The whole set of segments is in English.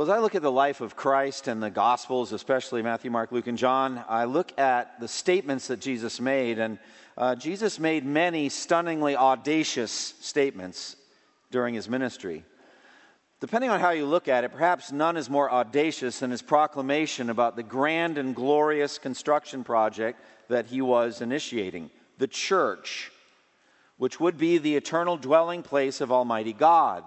Well, as I look at the life of Christ and the Gospels, especially Matthew, Mark, Luke, and John, I look at the statements that Jesus made. And uh, Jesus made many stunningly audacious statements during his ministry. Depending on how you look at it, perhaps none is more audacious than his proclamation about the grand and glorious construction project that he was initiating the church, which would be the eternal dwelling place of Almighty God.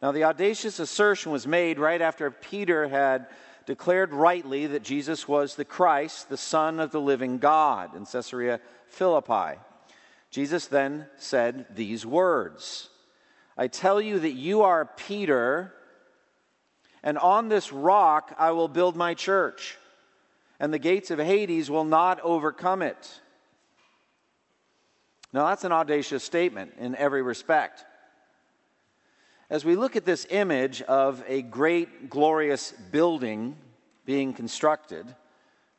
Now, the audacious assertion was made right after Peter had declared rightly that Jesus was the Christ, the Son of the living God, in Caesarea Philippi. Jesus then said these words I tell you that you are Peter, and on this rock I will build my church, and the gates of Hades will not overcome it. Now, that's an audacious statement in every respect as we look at this image of a great, glorious building being constructed,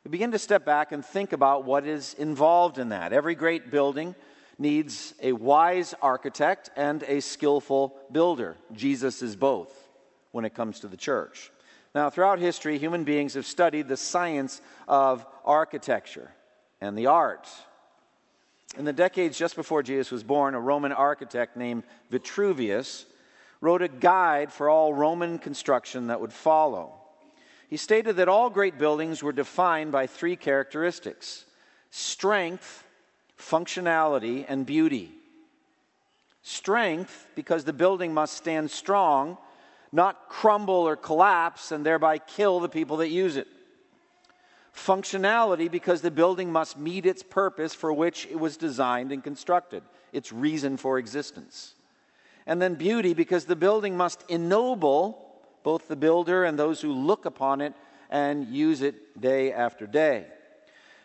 we begin to step back and think about what is involved in that. Every great building needs a wise architect and a skillful builder. Jesus is both when it comes to the church. Now, throughout history, human beings have studied the science of architecture and the art. In the decades just before Jesus was born, a Roman architect named Vitruvius wrote a guide for all Roman construction that would follow. He stated that all great buildings were defined by three characteristics strength, functionality, and beauty. Strength, because the building must stand strong, not crumble or collapse and thereby kill the people that use it. Functionality, because the building must meet its purpose for which it was designed and constructed, its reason for existence and then beauty, because the building must ennoble both the builder and those who look upon it and use it day after day.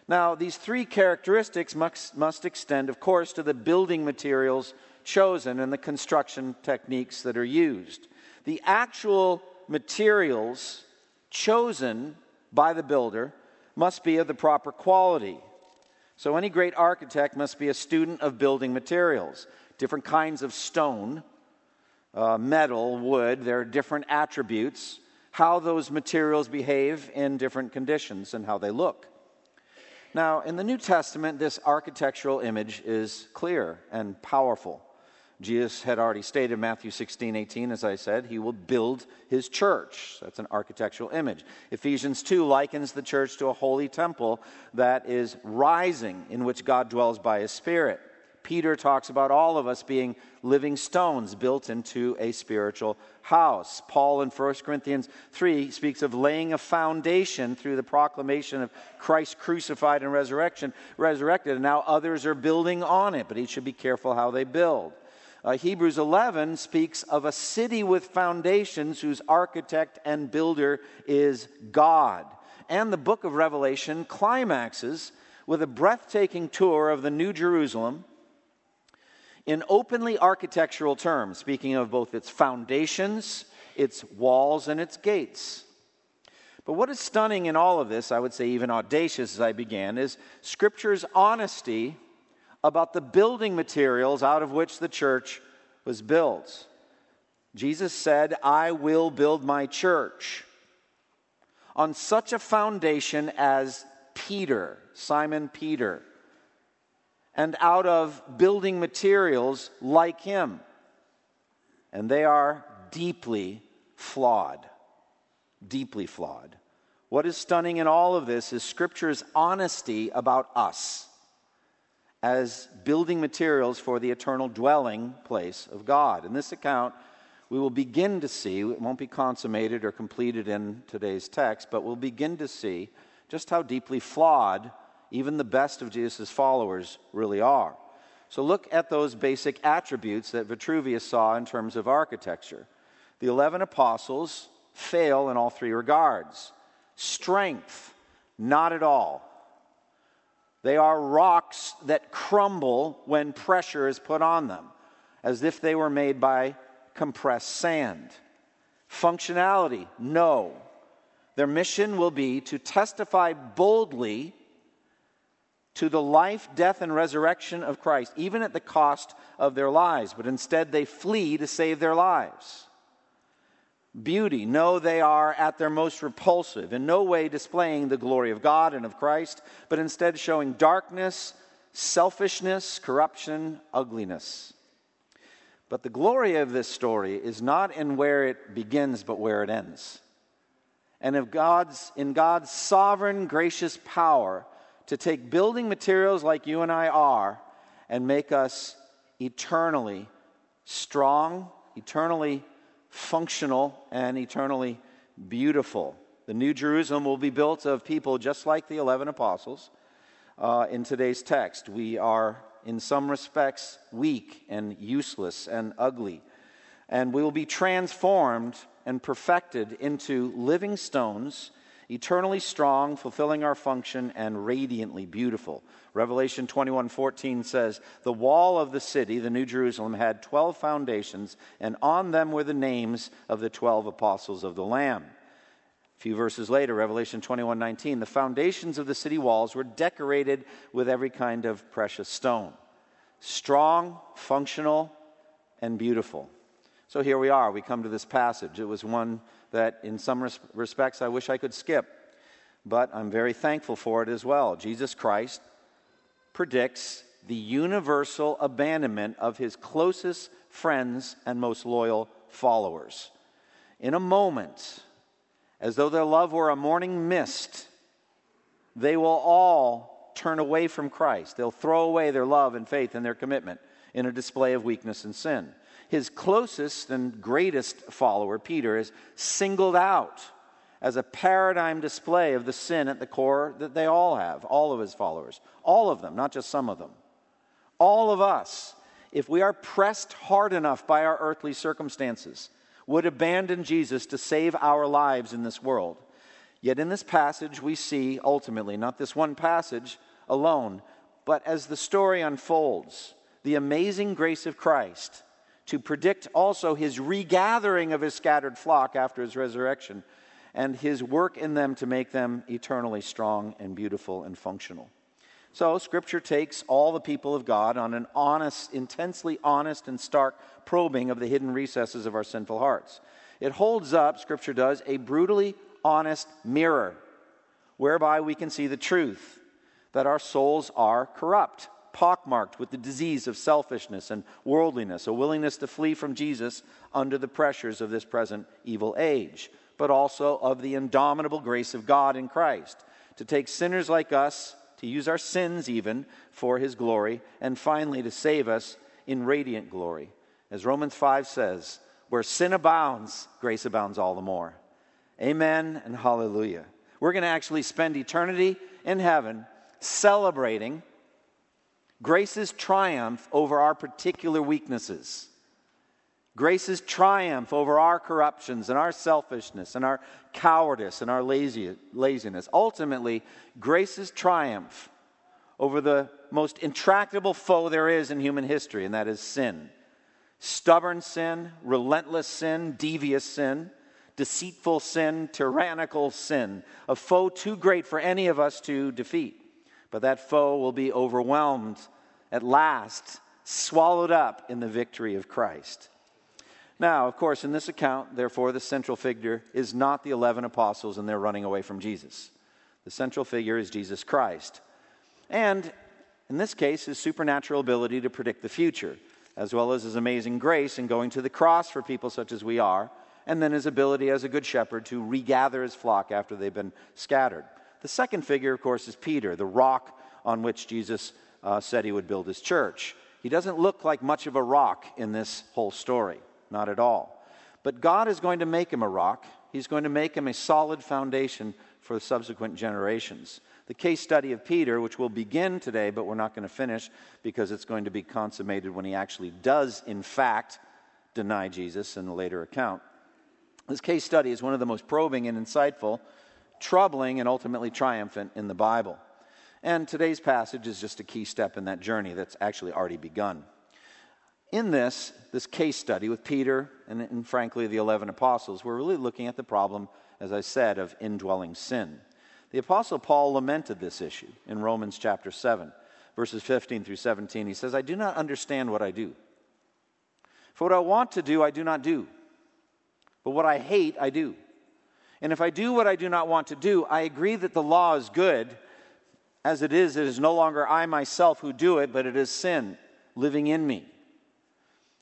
Now, these three characteristics must, must extend, of course, to the building materials chosen and the construction techniques that are used. The actual materials chosen by the builder must be of the proper quality. So, any great architect must be a student of building materials, different kinds of stone, uh, metal, wood, there are different attributes, how those materials behave in different conditions and how they look. Now, in the New Testament, this architectural image is clear and powerful. Jesus had already stated Matthew 16, 18, as I said, he will build his church. That's an architectural image. Ephesians 2 likens the church to a holy temple that is rising, in which God dwells by his Spirit. Peter talks about all of us being living stones built into a spiritual house. Paul in 1 Corinthians 3 speaks of laying a foundation through the proclamation of Christ crucified and resurrection, resurrected, and now others are building on it, but each should be careful how they build. Uh, Hebrews 11 speaks of a city with foundations whose architect and builder is God. And the book of Revelation climaxes with a breathtaking tour of the New Jerusalem in openly architectural terms, speaking of both its foundations, its walls, and its gates. But what is stunning in all of this, I would say even audacious as I began, is Scripture's honesty about the building materials out of which the church was built. Jesus said, I will build my church on such a foundation as Peter, Simon Peter and out of building materials like him. And they are deeply flawed. Deeply flawed. What is stunning in all of this is Scripture's honesty about us as building materials for the eternal dwelling place of God. In this account, we will begin to see, it won't be consummated or completed in today's text, but we'll begin to see just how deeply flawed even the best of Jesus' followers really are. So look at those basic attributes that Vitruvius saw in terms of architecture. The 11 apostles fail in all three regards. Strength, not at all. They are rocks that crumble when pressure is put on them, as if they were made by compressed sand. Functionality, no. Their mission will be to testify boldly to the life, death, and resurrection of Christ, even at the cost of their lives, but instead they flee to save their lives. beauty. No, they are at their most repulsive, in no way displaying the glory of God and of Christ, but instead showing darkness, selfishness, corruption, ugliness. But the glory of this story is not in where it begins, but where it ends. And God's, in God's sovereign, gracious power to take building materials like you and I are and make us eternally strong, eternally functional, and eternally beautiful. The New Jerusalem will be built of people just like the 11 apostles. Uh, in today's text, we are in some respects weak and useless and ugly. And we will be transformed and perfected into living stones, eternally strong, fulfilling our function, and radiantly beautiful. Revelation 21:14 says, "The wall of the city, the New Jerusalem, had 12 foundations, and on them were the names of the 12 apostles of the Lamb." A few verses later, Revelation 21:19, "The foundations of the city walls were decorated with every kind of precious stone." Strong, functional, and beautiful. So here we are. We come to this passage. It was one that, in some respects, I wish I could skip, but I'm very thankful for it as well. Jesus Christ predicts the universal abandonment of his closest friends and most loyal followers. In a moment, as though their love were a morning mist, they will all turn away from Christ. They'll throw away their love and faith and their commitment in a display of weakness and sin. His closest and greatest follower, Peter, is singled out as a paradigm display of the sin at the core that they all have, all of his followers, all of them, not just some of them. All of us, if we are pressed hard enough by our earthly circumstances, would abandon Jesus to save our lives in this world. Yet in this passage, we see ultimately, not this one passage alone, but as the story unfolds, the amazing grace of Christ to predict also his regathering of his scattered flock after his resurrection and his work in them to make them eternally strong and beautiful and functional. So, Scripture takes all the people of God on an honest, intensely honest, and stark probing of the hidden recesses of our sinful hearts. It holds up, Scripture does, a brutally honest mirror whereby we can see the truth that our souls are corrupt, pockmarked with the disease of selfishness and worldliness, a willingness to flee from Jesus under the pressures of this present evil age but also of the indomitable grace of God in Christ, to take sinners like us, to use our sins even for his glory, and finally to save us in radiant glory. As Romans 5 says, where sin abounds, grace abounds all the more. Amen and hallelujah. We're going to actually spend eternity in heaven celebrating grace's triumph over our particular weaknesses. Grace's triumph over our corruptions and our selfishness and our cowardice and our lazy, laziness. Ultimately, grace's triumph over the most intractable foe there is in human history, and that is sin. Stubborn sin, relentless sin, devious sin, deceitful sin, tyrannical sin. A foe too great for any of us to defeat. But that foe will be overwhelmed at last, swallowed up in the victory of Christ. Now, of course, in this account, therefore, the central figure is not the 11 apostles and they're running away from Jesus. The central figure is Jesus Christ. And in this case, his supernatural ability to predict the future, as well as his amazing grace in going to the cross for people such as we are, and then his ability as a good shepherd to regather his flock after they've been scattered. The second figure, of course, is Peter, the rock on which Jesus uh, said he would build his church. He doesn't look like much of a rock in this whole story. Not at all. But God is going to make him a rock. He's going to make him a solid foundation for subsequent generations. The case study of Peter, which we'll begin today, but we're not going to finish because it's going to be consummated when he actually does, in fact, deny Jesus in the later account. This case study is one of the most probing and insightful, troubling, and ultimately triumphant in the Bible. And today's passage is just a key step in that journey that's actually already begun. In this, this case study with Peter and, and, frankly the 11 apostles, we're really looking at the problem, as I said, of indwelling sin. The apostle Paul lamented this issue in Romans chapter 7, verses 15 through 17. He says, I do not understand what I do. For what I want to do, I do not do. But what I hate, I do. And if I do what I do not want to do, I agree that the law is good. As it is, it is no longer I myself who do it, but it is sin living in me.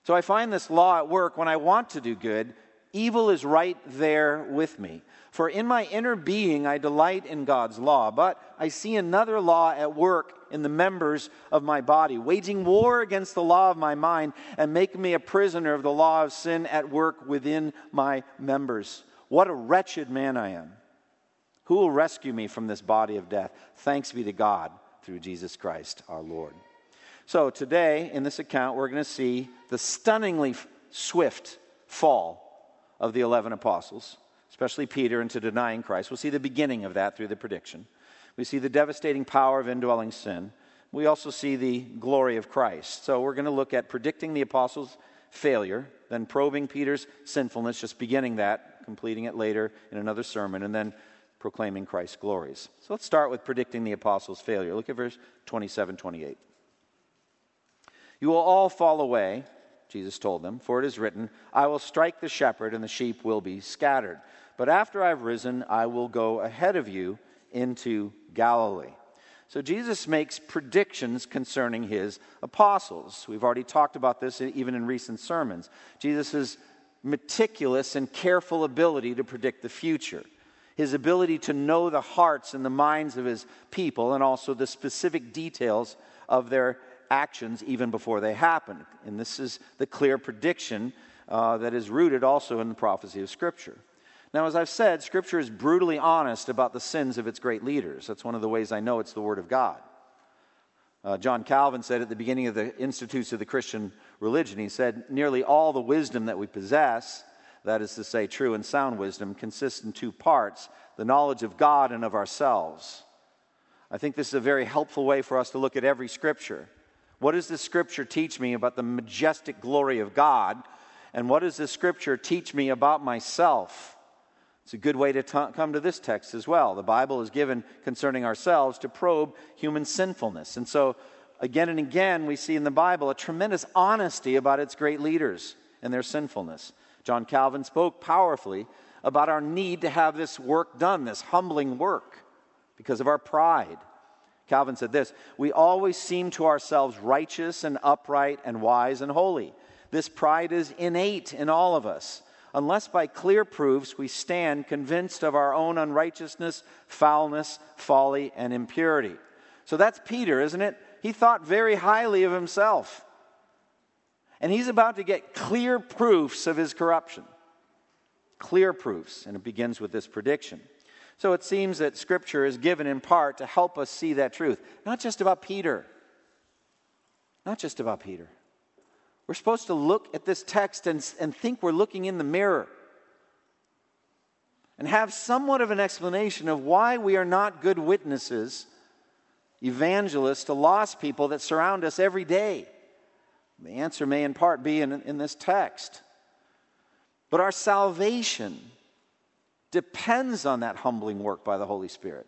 So I find this law at work when I want to do good, evil is right there with me. For in my inner being I delight in God's law, but I see another law at work in the members of my body, waging war against the law of my mind and making me a prisoner of the law of sin at work within my members. What a wretched man I am. Who will rescue me from this body of death? Thanks be to God through Jesus Christ our Lord. So, today in this account, we're going to see the stunningly swift fall of the 11 apostles especially Peter, into denying Christ. We'll see the beginning of that through the prediction. We see the devastating power of indwelling sin. We also see the glory of Christ. So we're going to look at predicting the apostles' failure, then probing Peter's sinfulness, just beginning that, completing it later in another sermon, and then proclaiming Christ's glories. So let's start with predicting the apostles' failure. Look at verse 27 28. You will all fall away, Jesus told them, for it is written, I will strike the shepherd, and the sheep will be scattered. But after I've risen, I will go ahead of you into Galilee. So Jesus makes predictions concerning his apostles. We've already talked about this even in recent sermons. Jesus' meticulous and careful ability to predict the future, his ability to know the hearts and the minds of his people, and also the specific details of their actions even before they happen. And this is the clear prediction uh, that is rooted also in the prophecy of Scripture. Now, as I've said, Scripture is brutally honest about the sins of its great leaders. That's one of the ways I know it's the Word of God. Uh, John Calvin said at the beginning of the Institutes of the Christian Religion, he said, Nearly all the wisdom that we possess, that is to say, true and sound wisdom, consists in two parts the knowledge of God and of ourselves. I think this is a very helpful way for us to look at every Scripture. What does this Scripture teach me about the majestic glory of God? And what does this Scripture teach me about myself? It's a good way to t- come to this text as well. The Bible is given concerning ourselves to probe human sinfulness. And so, again and again, we see in the Bible a tremendous honesty about its great leaders and their sinfulness. John Calvin spoke powerfully about our need to have this work done, this humbling work, because of our pride. Calvin said this We always seem to ourselves righteous and upright and wise and holy. This pride is innate in all of us unless by clear proofs we stand convinced of our own unrighteousness, foulness, folly, and impurity. So that's Peter, isn't it? He thought very highly of himself. And he's about to get clear proofs of his corruption. Clear proofs. And it begins with this prediction. So it seems that Scripture is given in part to help us see that truth. Not just about Peter. Not just about Peter. We're supposed to look at this text and, and think we're looking in the mirror and have somewhat of an explanation of why we are not good witnesses, evangelists to lost people that surround us every day. The answer may in part be in, in this text. But our salvation depends on that humbling work by the Holy Spirit.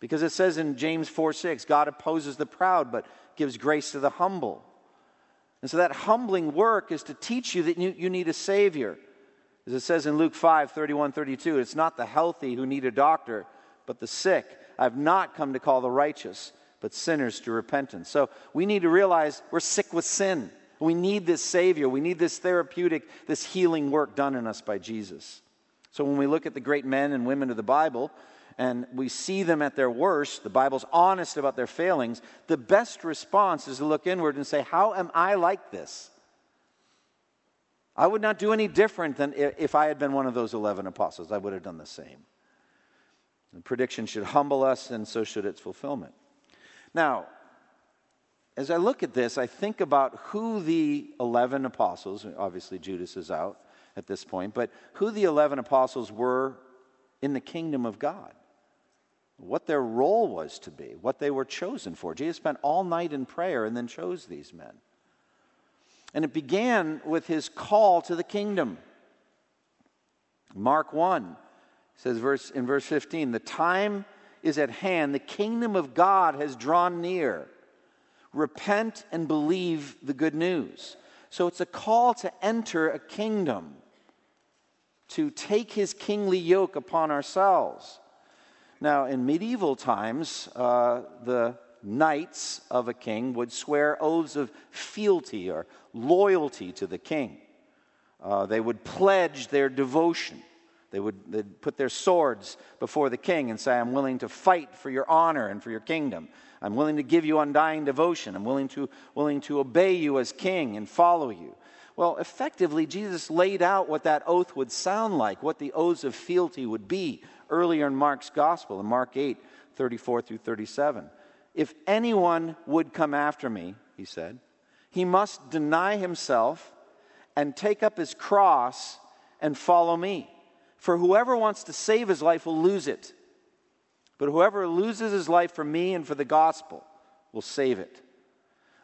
Because it says in James 4 6, God opposes the proud but gives grace to the humble. And so that humbling work is to teach you that you, you need a Savior. As it says in Luke 5 31, 32, it's not the healthy who need a doctor, but the sick. I've not come to call the righteous, but sinners to repentance. So we need to realize we're sick with sin. We need this Savior. We need this therapeutic, this healing work done in us by Jesus. So when we look at the great men and women of the Bible, and we see them at their worst, the Bible's honest about their failings, the best response is to look inward and say, How am I like this? I would not do any different than if I had been one of those 11 apostles. I would have done the same. The prediction should humble us, and so should its fulfillment. Now, as I look at this, I think about who the 11 apostles, obviously Judas is out at this point, but who the 11 apostles were in the kingdom of God what their role was to be, what they were chosen for. Jesus spent all night in prayer and then chose these men. And it began with his call to the kingdom. Mark 1 says verse, in verse 15, the time is at hand, the kingdom of God has drawn near. Repent and believe the good news. So it's a call to enter a kingdom. to take his kingly yoke upon ourselves. Now, in medieval times, uh, the knights of a king would swear oaths of fealty or loyalty to the king. Uh, they would pledge their devotion. They would they'd put their swords before the king and say, I'm willing to fight for your honor and for your kingdom. I'm willing to give you undying devotion. I'm willing to, willing to obey you as king and follow you. Well, effectively, Jesus laid out what that oath would sound like, what the oaths of fealty would be earlier in Mark's gospel, in Mark 8, 34 through 37. If anyone would come after me, he said, he must deny himself and take up his cross and follow me. For whoever wants to save his life will lose it. But whoever loses his life for me and for the gospel will save it.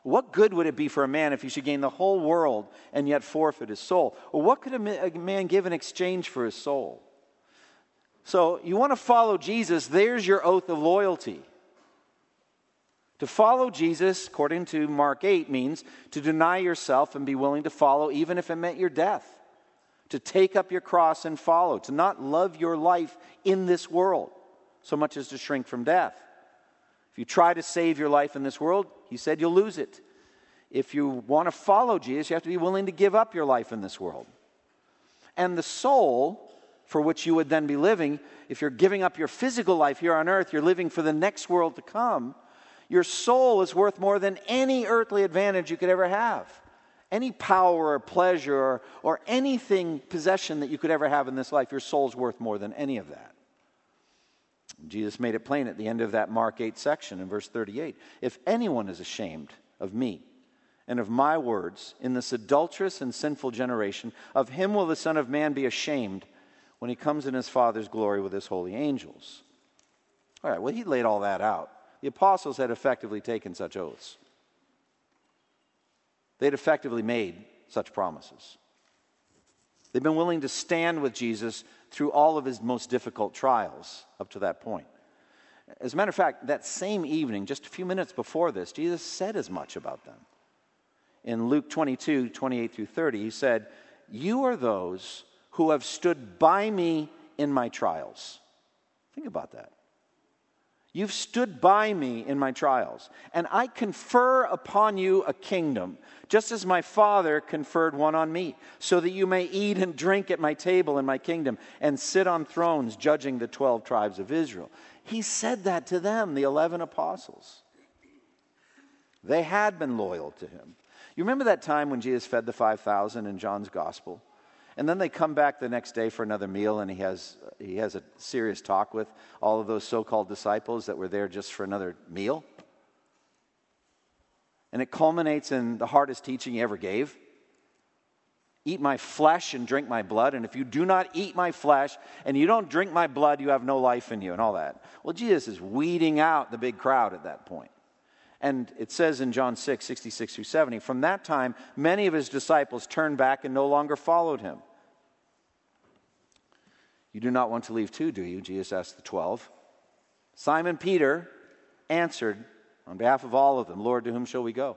What good would it be for a man if he should gain the whole world and yet forfeit his soul? Or what could a man give in exchange for his soul? So, you want to follow Jesus, there's your oath of loyalty. To follow Jesus, according to Mark 8, means to deny yourself and be willing to follow, even if it meant your death. To take up your cross and follow. To not love your life in this world so much as to shrink from death. If you try to save your life in this world, he said you'll lose it. If you want to follow Jesus, you have to be willing to give up your life in this world. And the soul for which you would then be living, if you're giving up your physical life here on earth, you're living for the next world to come. Your soul is worth more than any earthly advantage you could ever have. Any power or pleasure or, anything, possession that you could ever have in this life, your soul's worth more than any of that. Jesus made it plain at the end of that Mark 8 section in verse 38. If anyone is ashamed of me and of my words in this adulterous and sinful generation, of him will the Son of Man be ashamed when he comes in his Father's glory with his holy angels. All right, well, he laid all that out. The apostles had effectively taken such oaths, they'd effectively made such promises. They've been willing to stand with Jesus through all of his most difficult trials up to that point. As a matter of fact, that same evening, just a few minutes before this, Jesus said as much about them. In Luke 22, 28 through 30, he said, You are those who have stood by me in my trials. Think about that. You've stood by me in my trials, and I confer upon you a kingdom, just as my Father conferred one on me, so that you may eat and drink at my table in my kingdom and sit on thrones judging the 12 tribes of Israel. He said that to them, the 11 apostles. They had been loyal to him. You remember that time when Jesus fed the 5,000 in John's gospel? And then they come back the next day for another meal, and he has, he has a serious talk with all of those so called disciples that were there just for another meal. And it culminates in the hardest teaching he ever gave Eat my flesh and drink my blood. And if you do not eat my flesh and you don't drink my blood, you have no life in you, and all that. Well, Jesus is weeding out the big crowd at that point. And it says in John 6, 66 through 70, from that time, many of his disciples turned back and no longer followed him. You do not want to leave too, do you? Jesus asked the twelve. Simon Peter answered on behalf of all of them, Lord, to whom shall we go?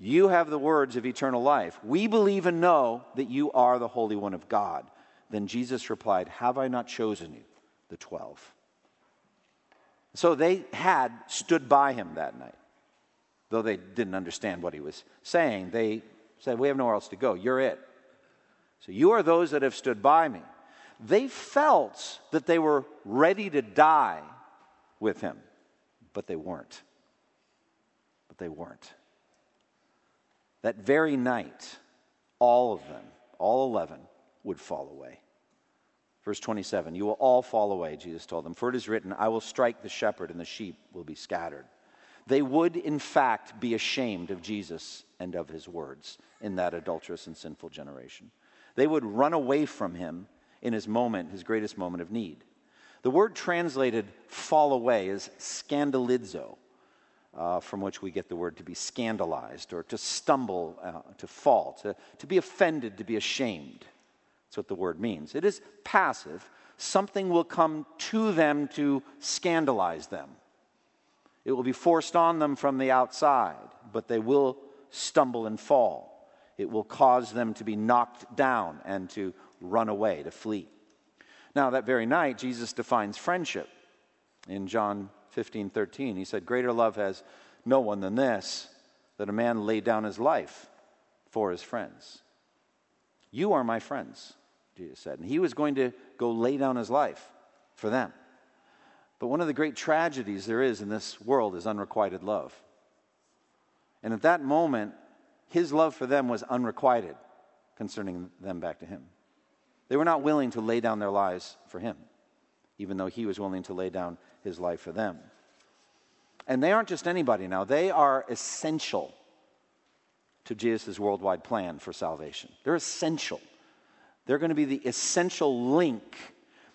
You have the words of eternal life. We believe and know that you are the Holy One of God. Then Jesus replied, Have I not chosen you, the twelve? So they had stood by him that night. Though they didn't understand what he was saying, they said, We have nowhere else to go. You're it. So you are those that have stood by me. They felt that they were ready to die with him, but they weren't. But they weren't. That very night, all of them, all 11, would fall away. Verse 27 You will all fall away, Jesus told them, for it is written, I will strike the shepherd, and the sheep will be scattered. They would, in fact, be ashamed of Jesus and of his words in that adulterous and sinful generation. They would run away from him in his moment, his greatest moment of need. The word translated fall away is scandalizo, uh, from which we get the word to be scandalized or to stumble, uh, to fall, to, to be offended, to be ashamed. That's what the word means. It is passive. Something will come to them to scandalize them. It will be forced on them from the outside, but they will stumble and fall. It will cause them to be knocked down and to run away, to flee. Now, that very night, Jesus defines friendship in John 15 13. He said, Greater love has no one than this, that a man lay down his life for his friends. You are my friends, Jesus said. And he was going to go lay down his life for them. But one of the great tragedies there is in this world is unrequited love. And at that moment, his love for them was unrequited concerning them back to him. They were not willing to lay down their lives for him, even though he was willing to lay down his life for them. And they aren't just anybody now, they are essential to Jesus' worldwide plan for salvation. They're essential. They're going to be the essential link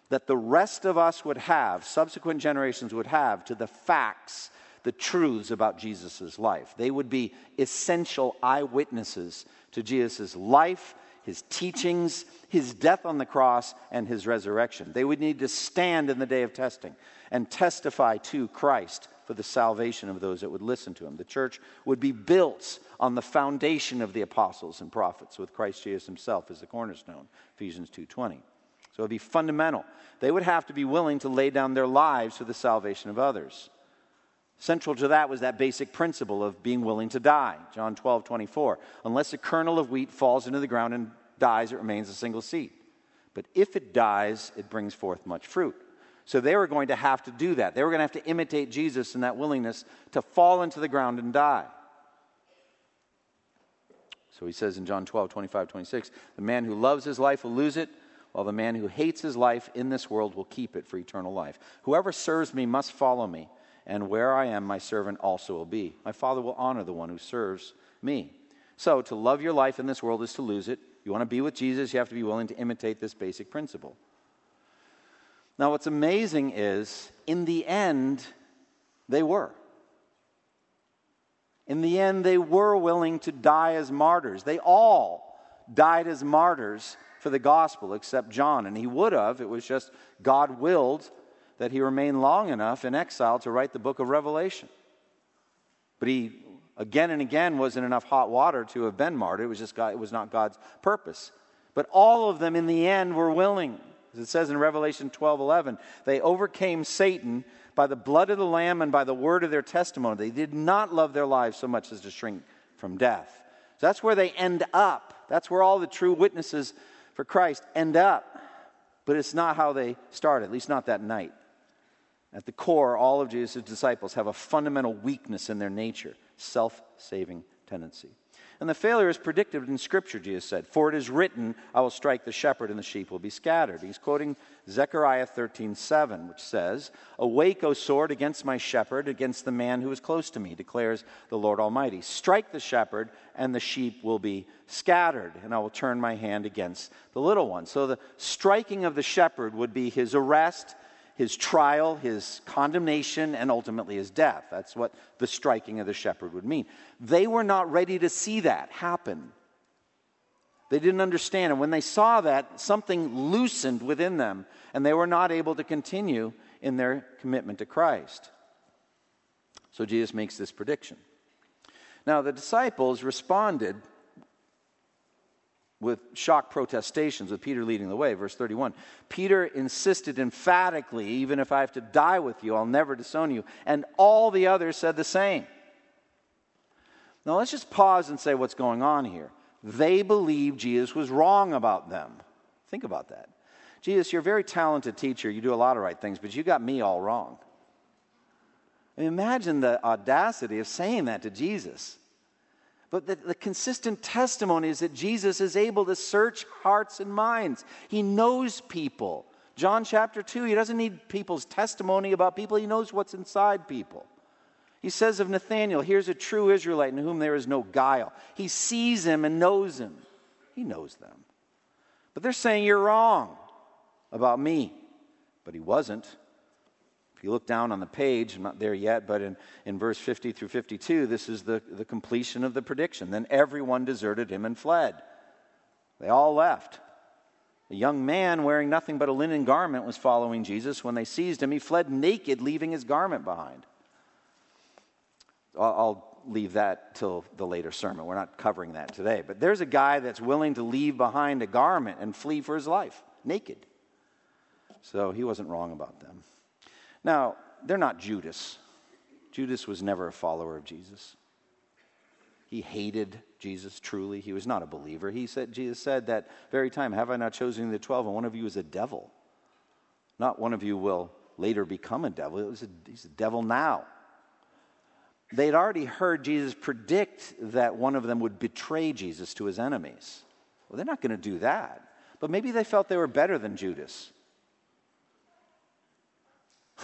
that the rest of us would have, subsequent generations would have, to the facts, the truths about Jesus' life. They would be essential eyewitnesses to Jesus' life, his teachings, his death on the cross, and his resurrection. They would need to stand in the day of testing and testify to Christ for the salvation of those that would listen to him. The church would be built on the foundation of the apostles and prophets with Christ Jesus himself as the cornerstone, Ephesians 2:20. So it would be fundamental. They would have to be willing to lay down their lives for the salvation of others. Central to that was that basic principle of being willing to die. John 12, 24. Unless a kernel of wheat falls into the ground and dies, it remains a single seed. But if it dies, it brings forth much fruit. So they were going to have to do that. They were going to have to imitate Jesus in that willingness to fall into the ground and die. So he says in John 12, 25, 26, the man who loves his life will lose it, while the man who hates his life in this world will keep it for eternal life. Whoever serves me must follow me, and where I am, my servant also will be. My Father will honor the one who serves me. So to love your life in this world is to lose it. You want to be with Jesus, you have to be willing to imitate this basic principle. Now, what's amazing is, in the end, they were. In the end, they were willing to die as martyrs. They all died as martyrs for the gospel, except John. And he would have, it was just God willed that he remain long enough in exile to write the book of Revelation. But he, again and again, was in enough hot water to have been martyred. It was just God, it was not God's purpose. But all of them, in the end, were willing. As it says in Revelation 12 11, they overcame Satan by the blood of the Lamb and by the word of their testimony. They did not love their lives so much as to shrink from death. So that's where they end up. That's where all the true witnesses for Christ end up. But it's not how they started, at least not that night. At the core, all of Jesus' disciples have a fundamental weakness in their nature self saving tendency. And the failure is predicted in Scripture, Jesus said. For it is written, I will strike the shepherd, and the sheep will be scattered. He's quoting Zechariah 13, 7, which says, Awake, O sword, against my shepherd, against the man who is close to me, declares the Lord Almighty. Strike the shepherd, and the sheep will be scattered, and I will turn my hand against the little one. So the striking of the shepherd would be his arrest his trial, his condemnation, and ultimately his death. That's what the striking of the shepherd would mean. They were not ready to see that happen. They didn't understand. And when they saw that, something loosened within them, and they were not able to continue in their commitment to Christ. So Jesus makes this prediction. Now, the disciples responded with shock protestations, with Peter leading the way. Verse 31. Peter insisted emphatically, even if I have to die with you, I'll never disown you. And all the others said the same. Now let's just pause and say what's going on here. They believed Jesus was wrong about them. Think about that. Jesus, you're a very talented teacher. You do a lot of right things, but you got me all wrong. imagine the audacity of saying that to Jesus. But the, the, consistent testimony is that Jesus is able to search hearts and minds. He knows people. John chapter 2, he doesn't need people's testimony about people, he knows what's inside people. He says of Nathanael, here's a true Israelite in whom there is no guile. He sees him and knows him. He knows them. But they're saying, You're wrong about me. But he wasn't. If you look down on the page, I'm not there yet, but in, in verse 50 through 52, this is the, the completion of the prediction. Then everyone deserted him and fled. They all left. A young man wearing nothing but a linen garment was following Jesus. When they seized him, he fled naked, leaving his garment behind. I'll, I'll leave that till the later sermon. We're not covering that today. But there's a guy that's willing to leave behind a garment and flee for his life, naked. So he wasn't wrong about them. Now, they're not Judas. Judas was never a follower of Jesus. He hated Jesus truly. He was not a believer. He said, Jesus said that very time, Have I not chosen the twelve? And one of you is a devil. Not one of you will later become a devil. A, he's a devil now. They'd already heard Jesus predict that one of them would betray Jesus to his enemies. Well, they're not going to do that. But maybe they felt they were better than Judas.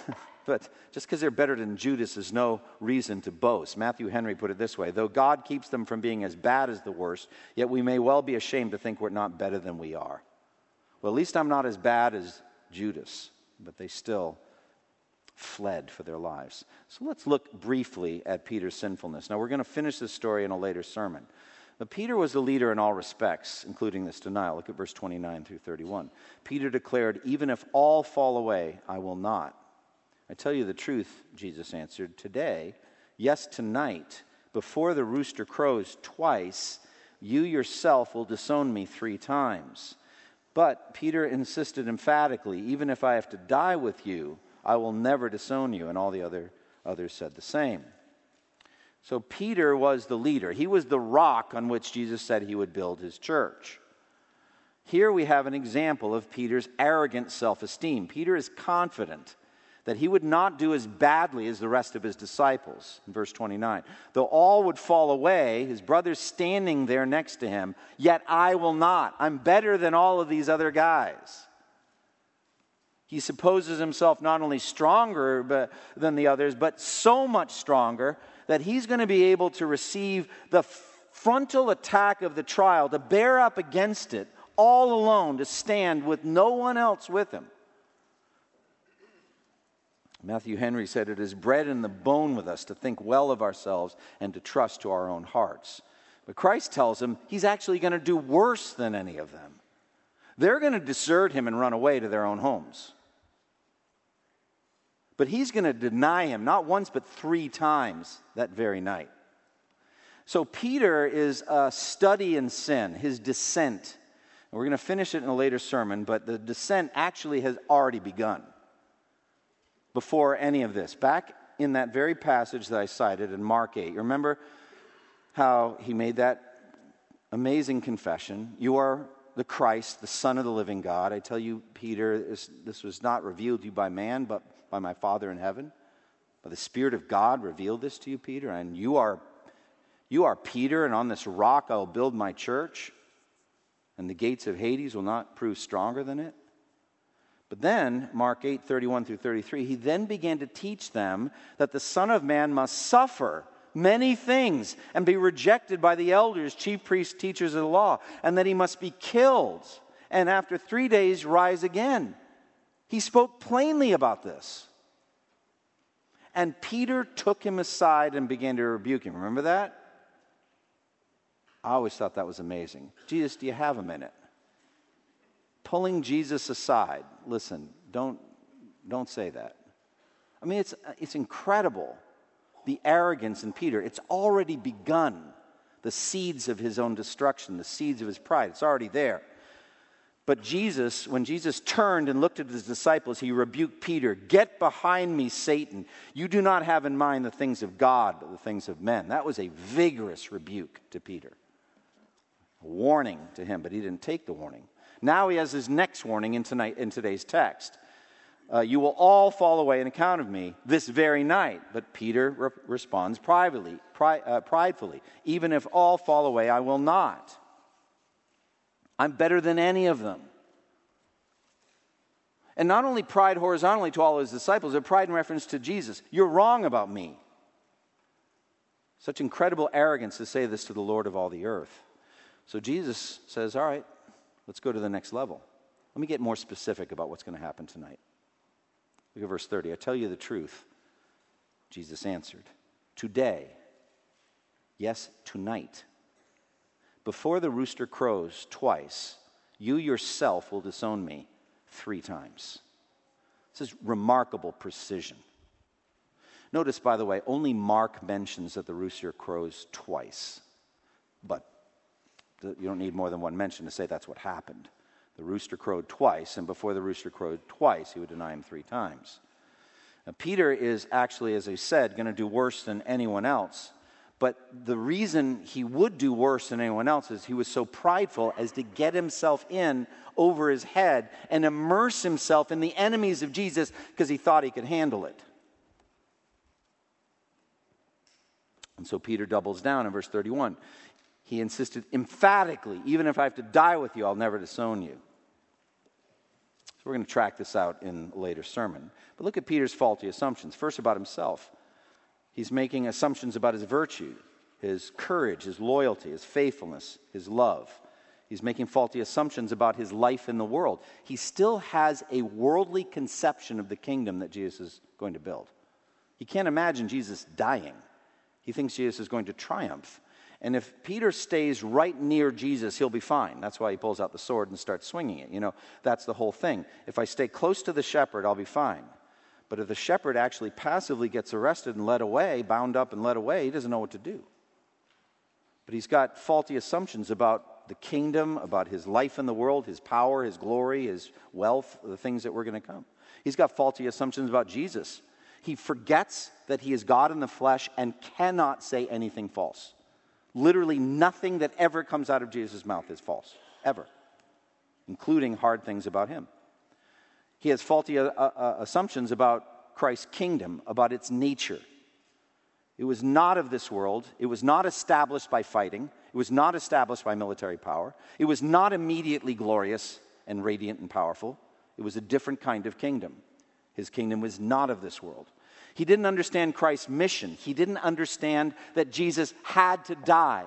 But just because they're better than Judas is no reason to boast. Matthew Henry put it this way Though God keeps them from being as bad as the worst, yet we may well be ashamed to think we're not better than we are. Well, at least I'm not as bad as Judas, but they still fled for their lives. So let's look briefly at Peter's sinfulness. Now, we're going to finish this story in a later sermon. But Peter was a leader in all respects, including this denial. Look at verse 29 through 31. Peter declared, Even if all fall away, I will not. I tell you the truth, Jesus answered. Today, yes, tonight, before the rooster crows twice, you yourself will disown me three times. But Peter insisted emphatically, even if I have to die with you, I will never disown you. And all the other, others said the same. So Peter was the leader. He was the rock on which Jesus said he would build his church. Here we have an example of Peter's arrogant self esteem. Peter is confident that he would not do as badly as the rest of his disciples. In verse 29, though all would fall away, his brothers standing there next to him, yet I will not. I'm better than all of these other guys. He supposes himself not only stronger but, than the others, but so much stronger that he's going to be able to receive the frontal attack of the trial, to bear up against it all alone, to stand with no one else with him. Matthew Henry said, It is bred in the bone with us to think well of ourselves and to trust to our own hearts. But Christ tells him he's actually going to do worse than any of them. They're going to desert him and run away to their own homes. But he's going to deny him not once, but three times that very night. So Peter is a study in sin, his descent. And we're going to finish it in a later sermon, but the descent actually has already begun before any of this. Back in that very passage that I cited in Mark 8, you remember how he made that amazing confession You are the Christ, the Son of the living God. I tell you, Peter, this, this was not revealed to you by man, but by my Father in heaven. But the Spirit of God revealed this to you, Peter, and you are, you are Peter, and on this rock I will build my church, and the gates of Hades will not prove stronger than it. But then, Mark 8, 31 through 33, he then began to teach them that the Son of Man must suffer many things and be rejected by the elders, chief priests, teachers of the law, and that he must be killed and after three days rise again. He spoke plainly about this. And Peter took him aside and began to rebuke him. Remember that? I always thought that was amazing. Jesus, do you have a minute? Pulling Jesus aside. Listen, don't, don't say that. I mean, it's, it's incredible the arrogance in Peter. It's already begun. The seeds of his own destruction, the seeds of his pride, it's already there. But Jesus, when Jesus turned and looked at his disciples, he rebuked Peter Get behind me, Satan. You do not have in mind the things of God, but the things of men. That was a vigorous rebuke to Peter. A warning to him, but he didn't take the warning. Now he has his next warning in, tonight, in today's text. Uh, you will all fall away in account of me this very night. But Peter re- responds privately, pri- uh, pridefully, even if all fall away, I will not. I'm better than any of them. And not only pride horizontally to all his disciples, but pride in reference to Jesus. You're wrong about me. Such incredible arrogance to say this to the Lord of all the earth. So Jesus says, All right, Let's go to the next level. Let me get more specific about what's going to happen tonight. Look at verse 30. I tell you the truth. Jesus answered, Today, yes, tonight, before the rooster crows twice, you yourself will disown me three times. This is remarkable precision. Notice, by the way, only Mark mentions that the rooster crows twice. But you don't need more than one mention to say that's what happened. The rooster crowed twice, and before the rooster crowed twice, he would deny him three times. Now, Peter is actually, as I said, going to do worse than anyone else. But the reason he would do worse than anyone else is he was so prideful as to get himself in over his head and immerse himself in the enemies of Jesus because he thought he could handle it. And so Peter doubles down in verse 31. He insisted emphatically, even if I have to die with you, I'll never disown you. So we're going to track this out in a later sermon. But look at Peter's faulty assumptions. First, about himself. He's making assumptions about his virtue, his courage, his loyalty, his faithfulness, his love. He's making faulty assumptions about his life in the world. He still has a worldly conception of the kingdom that Jesus is going to build. He can't imagine Jesus dying. He thinks Jesus is going to triumph. And if Peter stays right near Jesus, he'll be fine. That's why he pulls out the sword and starts swinging it. You know, that's the whole thing. If I stay close to the shepherd, I'll be fine. But if the shepherd actually passively gets arrested and led away, bound up and led away, he doesn't know what to do. But he's got faulty assumptions about the kingdom, about his life in the world, his power, his glory, his wealth, the things that were going to come. He's got faulty assumptions about Jesus. He forgets that he is God in the flesh and cannot say anything false. Literally, nothing that ever comes out of Jesus' mouth is false, ever, including hard things about him. He has faulty uh, uh, assumptions about Christ's kingdom, about its nature. It was not of this world. It was not established by fighting. It was not established by military power. It was not immediately glorious and radiant and powerful. It was a different kind of kingdom. His kingdom was not of this world. He didn't understand Christ's mission. He didn't understand that Jesus had to die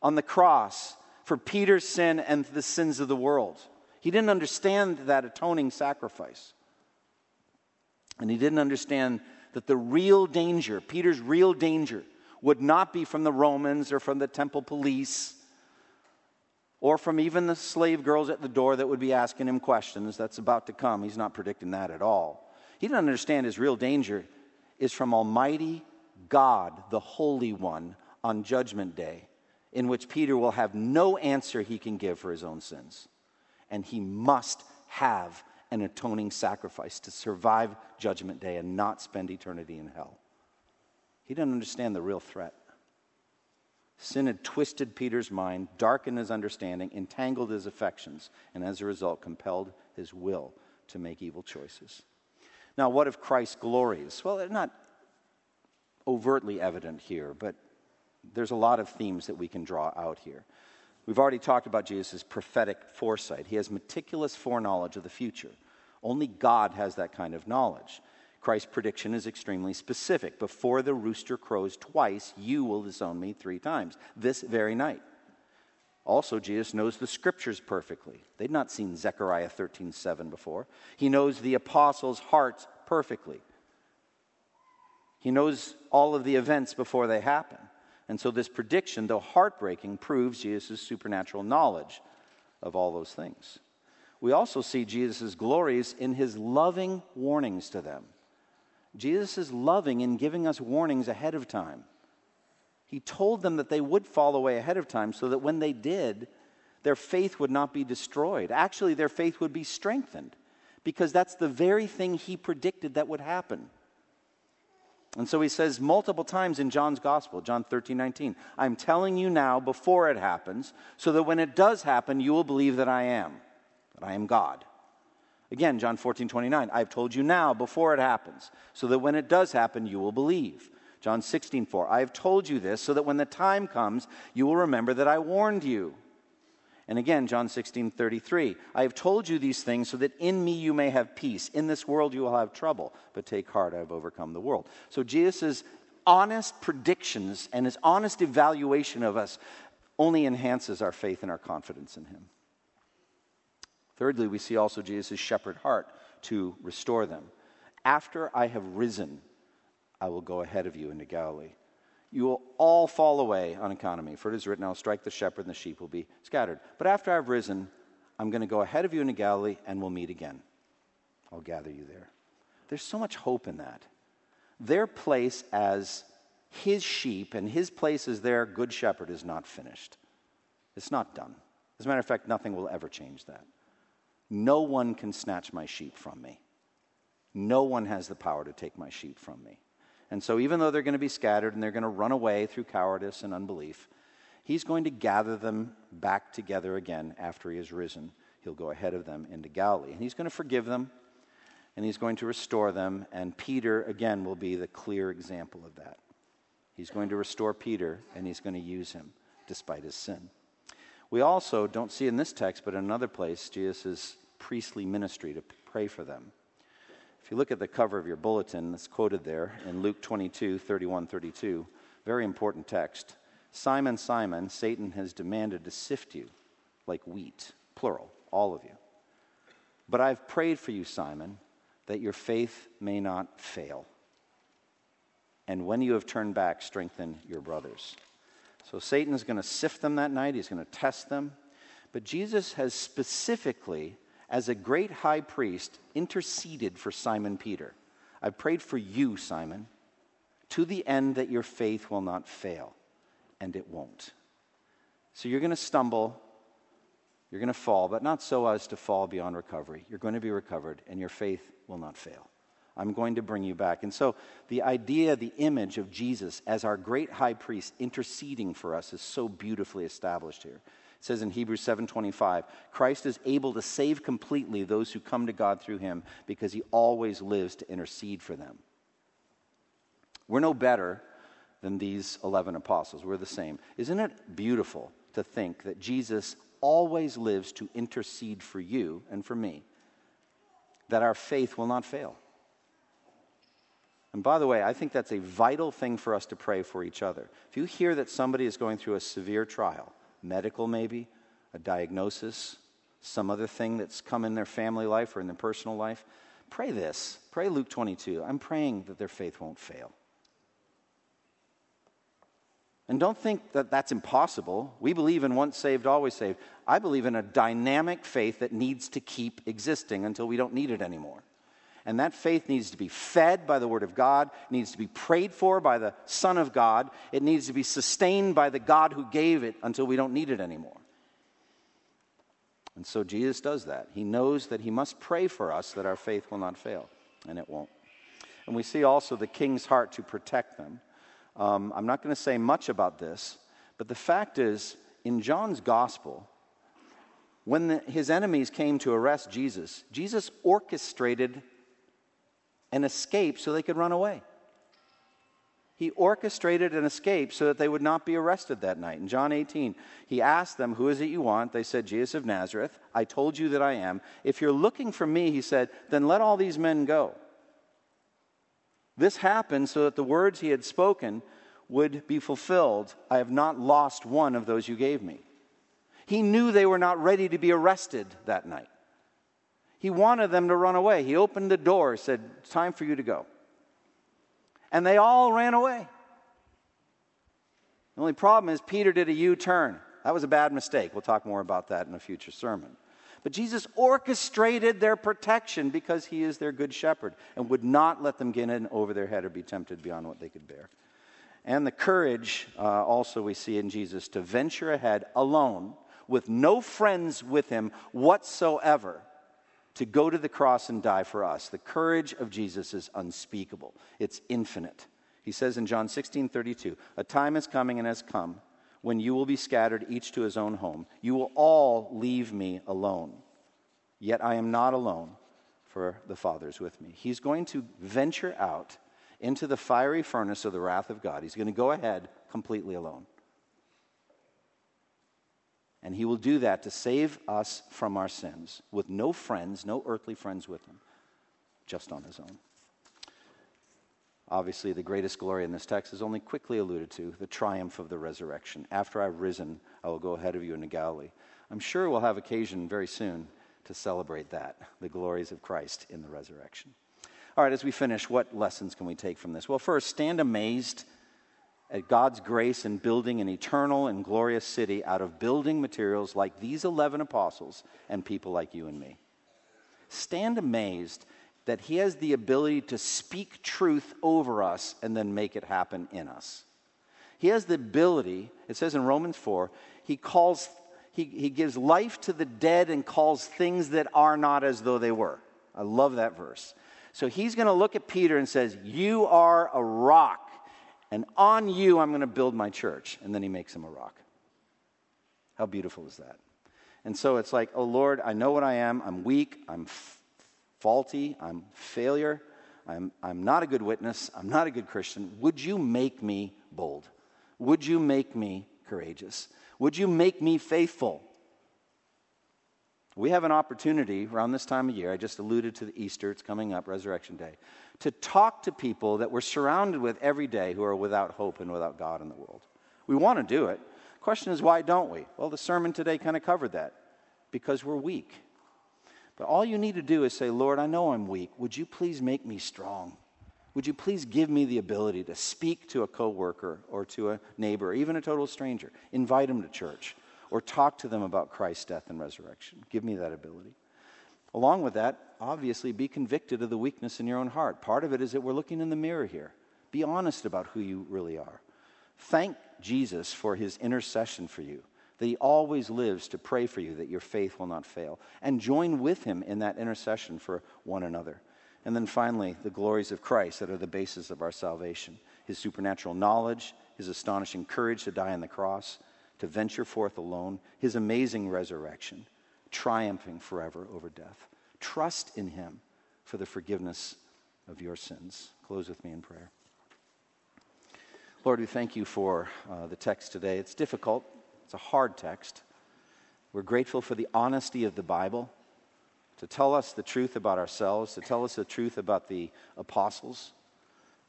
on the cross for Peter's sin and the sins of the world. He didn't understand that atoning sacrifice. And he didn't understand that the real danger, Peter's real danger, would not be from the Romans or from the temple police or from even the slave girls at the door that would be asking him questions. That's about to come. He's not predicting that at all. He didn't understand his real danger is from Almighty God, the Holy One, on Judgment Day, in which Peter will have no answer he can give for his own sins. And he must have an atoning sacrifice to survive Judgment Day and not spend eternity in hell. He didn't understand the real threat. Sin had twisted Peter's mind, darkened his understanding, entangled his affections, and as a result, compelled his will to make evil choices. Now, what of Christ's glories? Well, they're not overtly evident here, but there's a lot of themes that we can draw out here. We've already talked about Jesus' prophetic foresight. He has meticulous foreknowledge of the future. Only God has that kind of knowledge. Christ's prediction is extremely specific. Before the rooster crows twice, you will disown me three times, this very night. Also, Jesus knows the scriptures perfectly. They'd not seen Zechariah 13 7 before. He knows the apostles' hearts perfectly. He knows all of the events before they happen. And so, this prediction, though heartbreaking, proves Jesus' supernatural knowledge of all those things. We also see Jesus' glories in his loving warnings to them. Jesus is loving in giving us warnings ahead of time. He told them that they would fall away ahead of time so that when they did, their faith would not be destroyed. Actually, their faith would be strengthened because that's the very thing he predicted that would happen. And so he says multiple times in John's gospel, John 13, 19, I'm telling you now before it happens, so that when it does happen, you will believe that I am, that I am God. Again, John 14, 29, I've told you now before it happens, so that when it does happen, you will believe. John 16, 4. I have told you this so that when the time comes, you will remember that I warned you. And again, John 16, 33. I have told you these things so that in me you may have peace. In this world you will have trouble, but take heart, I have overcome the world. So Jesus' honest predictions and his honest evaluation of us only enhances our faith and our confidence in him. Thirdly, we see also Jesus' shepherd heart to restore them. After I have risen, I will go ahead of you into Galilee. You will all fall away on me, for it is written, I'll strike the shepherd, and the sheep will be scattered. But after I've risen, I'm going to go ahead of you into Galilee, and we'll meet again. I'll gather you there. There's so much hope in that. their place as his sheep and his place as their good shepherd is not finished. It's not done. As a matter of fact, nothing will ever change that. No one can snatch my sheep from me. No one has the power to take my sheep from me. And so, even though they're going to be scattered and they're going to run away through cowardice and unbelief, he's going to gather them back together again after he has risen. He'll go ahead of them into Galilee. And he's going to forgive them and he's going to restore them. And Peter, again, will be the clear example of that. He's going to restore Peter and he's going to use him despite his sin. We also don't see in this text, but in another place, Jesus' priestly ministry to pray for them. If you look at the cover of your bulletin, it's quoted there in Luke 22 31 32, very important text. Simon, Simon, Satan has demanded to sift you like wheat, plural, all of you. But I've prayed for you, Simon, that your faith may not fail. And when you have turned back, strengthen your brothers. So Satan's going to sift them that night, he's going to test them. But Jesus has specifically, as a great high priest, interceded for Simon Peter. I prayed for you, Simon, to the end that your faith will not fail, and it won't. So you're going to stumble, you're going to fall, but not so as to fall beyond recovery. You're going to be recovered, and your faith will not fail. I'm going to bring you back. And so the idea, the image of Jesus as our great high priest interceding for us is so beautifully established here. It says in Hebrews 7:25, Christ is able to save completely those who come to God through him because he always lives to intercede for them. We're no better than these 11 apostles. We're the same. Isn't it beautiful to think that Jesus always lives to intercede for you and for me? That our faith will not fail. And by the way, I think that's a vital thing for us to pray for each other. If you hear that somebody is going through a severe trial, medical maybe, a diagnosis, some other thing that's come in their family life or in their personal life, pray this. Pray Luke 22. I'm praying that their faith won't fail. And don't think that that's impossible. We believe in once saved, always saved. I believe in a dynamic faith that needs to keep existing until we don't need it anymore. And that faith needs to be fed by the Word of God, needs to be prayed for by the Son of God, it needs to be sustained by the God who gave it until we don't need it anymore. And so Jesus does that. He knows that he must pray for us that our faith will not fail, and it won't. And we see also the king's heart to protect them. Um, I'm not going to say much about this, but the fact is, in John's gospel, when the, his enemies came to arrest Jesus, Jesus orchestrated an escape so they could run away. He orchestrated an escape so that they would not be arrested that night. In John 18, he asked them, Who is it you want? They said, Jesus of Nazareth. I told you that I am. If you're looking for me, he said, then let all these men go. This happened so that the words he had spoken would be fulfilled. I have not lost one of those you gave me. He knew they were not ready to be arrested that night. He wanted them to run away. He opened the door, said, It's time for you to go. And they all ran away. The only problem is Peter did a U turn. That was a bad mistake. We'll talk more about that in a future sermon. But Jesus orchestrated their protection because he is their good shepherd and would not let them get in over their head or be tempted beyond what they could bear. And the courage uh, also we see in Jesus to venture ahead alone with no friends with him whatsoever to go to the cross and die for us. The courage of Jesus is unspeakable, it's infinite. He says in John 16 32, A time is coming and has come when you will be scattered each to his own home. You will all leave me alone. Yet I am not alone, for the Father is with me. He's going to venture out into the fiery furnace of the wrath of God. He's going to go ahead completely alone. And he will do that to save us from our sins with no friends, no earthly friends with him, just on his own. Obviously, the greatest glory in this text is only quickly alluded to the triumph of the resurrection. After I've risen, I will go ahead of you into Galilee. I'm sure we'll have occasion very soon to celebrate that, the glories of Christ in the resurrection. All right, as we finish, what lessons can we take from this? Well, first, stand amazed at God's grace in building an eternal and glorious city out of building materials like these 11 apostles and people like you and me. Stand amazed that He has the ability to speak truth over us and then make it happen in us. He has the ability, it says in Romans 4, He calls, He, he gives life to the dead and calls things that are not as though they were. I love that verse. So He's going to look at Peter and says, You are a rock, and on you I'm going to build my church. And then He makes him a rock. How beautiful is that? And so it's like, oh Lord, I know what I am. I'm weak. I'm f- faulty. I'm failure. I'm, I'm not a good witness. I'm not a good Christian. Would you make me bold? Would you make me courageous? Would you make me faithful? We have an opportunity around this time of year. I just alluded to the Easter, it's coming up, Resurrection Day, to talk to people that we're surrounded with every day who are without hope and without God in the world. We want to do it. Question is, why don't we? Well, the sermon today kind of covered that because we're weak. But all you need to do is say, Lord, I know I'm weak. Would you please make me strong? Would you please give me the ability to speak to a coworker or to a neighbor, or even a total stranger, invite them to church, or talk to them about Christ's death and resurrection? Give me that ability. Along with that, obviously, be convicted of the weakness in your own heart. Part of it is that we're looking in the mirror here. Be honest about who you really are. Thank Jesus for his intercession for you, that he always lives to pray for you that your faith will not fail. And join with him in that intercession for one another. And then finally, the glories of Christ that are the basis of our salvation his supernatural knowledge, his astonishing courage to die on the cross, to venture forth alone, his amazing resurrection, triumphing forever over death. Trust in him for the forgiveness of your sins. Close with me in prayer. Lord, we thank you for uh, the text today. It's difficult, it's a hard text. We're grateful for the honesty of the Bible to tell us the truth about ourselves, to tell us the truth about the apostles,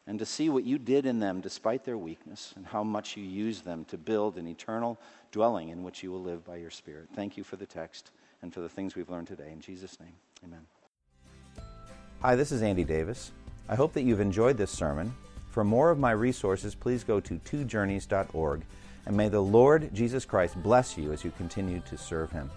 and to see what you did in them despite their weakness and how much you used them to build an eternal dwelling in which you will live by your Spirit. Thank you for the text and for the things we've learned today. In Jesus' name, amen. Hi, this is Andy Davis. I hope that you've enjoyed this sermon for more of my resources, please go to twojourneys.org, and may the Lord Jesus Christ bless you as you continue to serve him.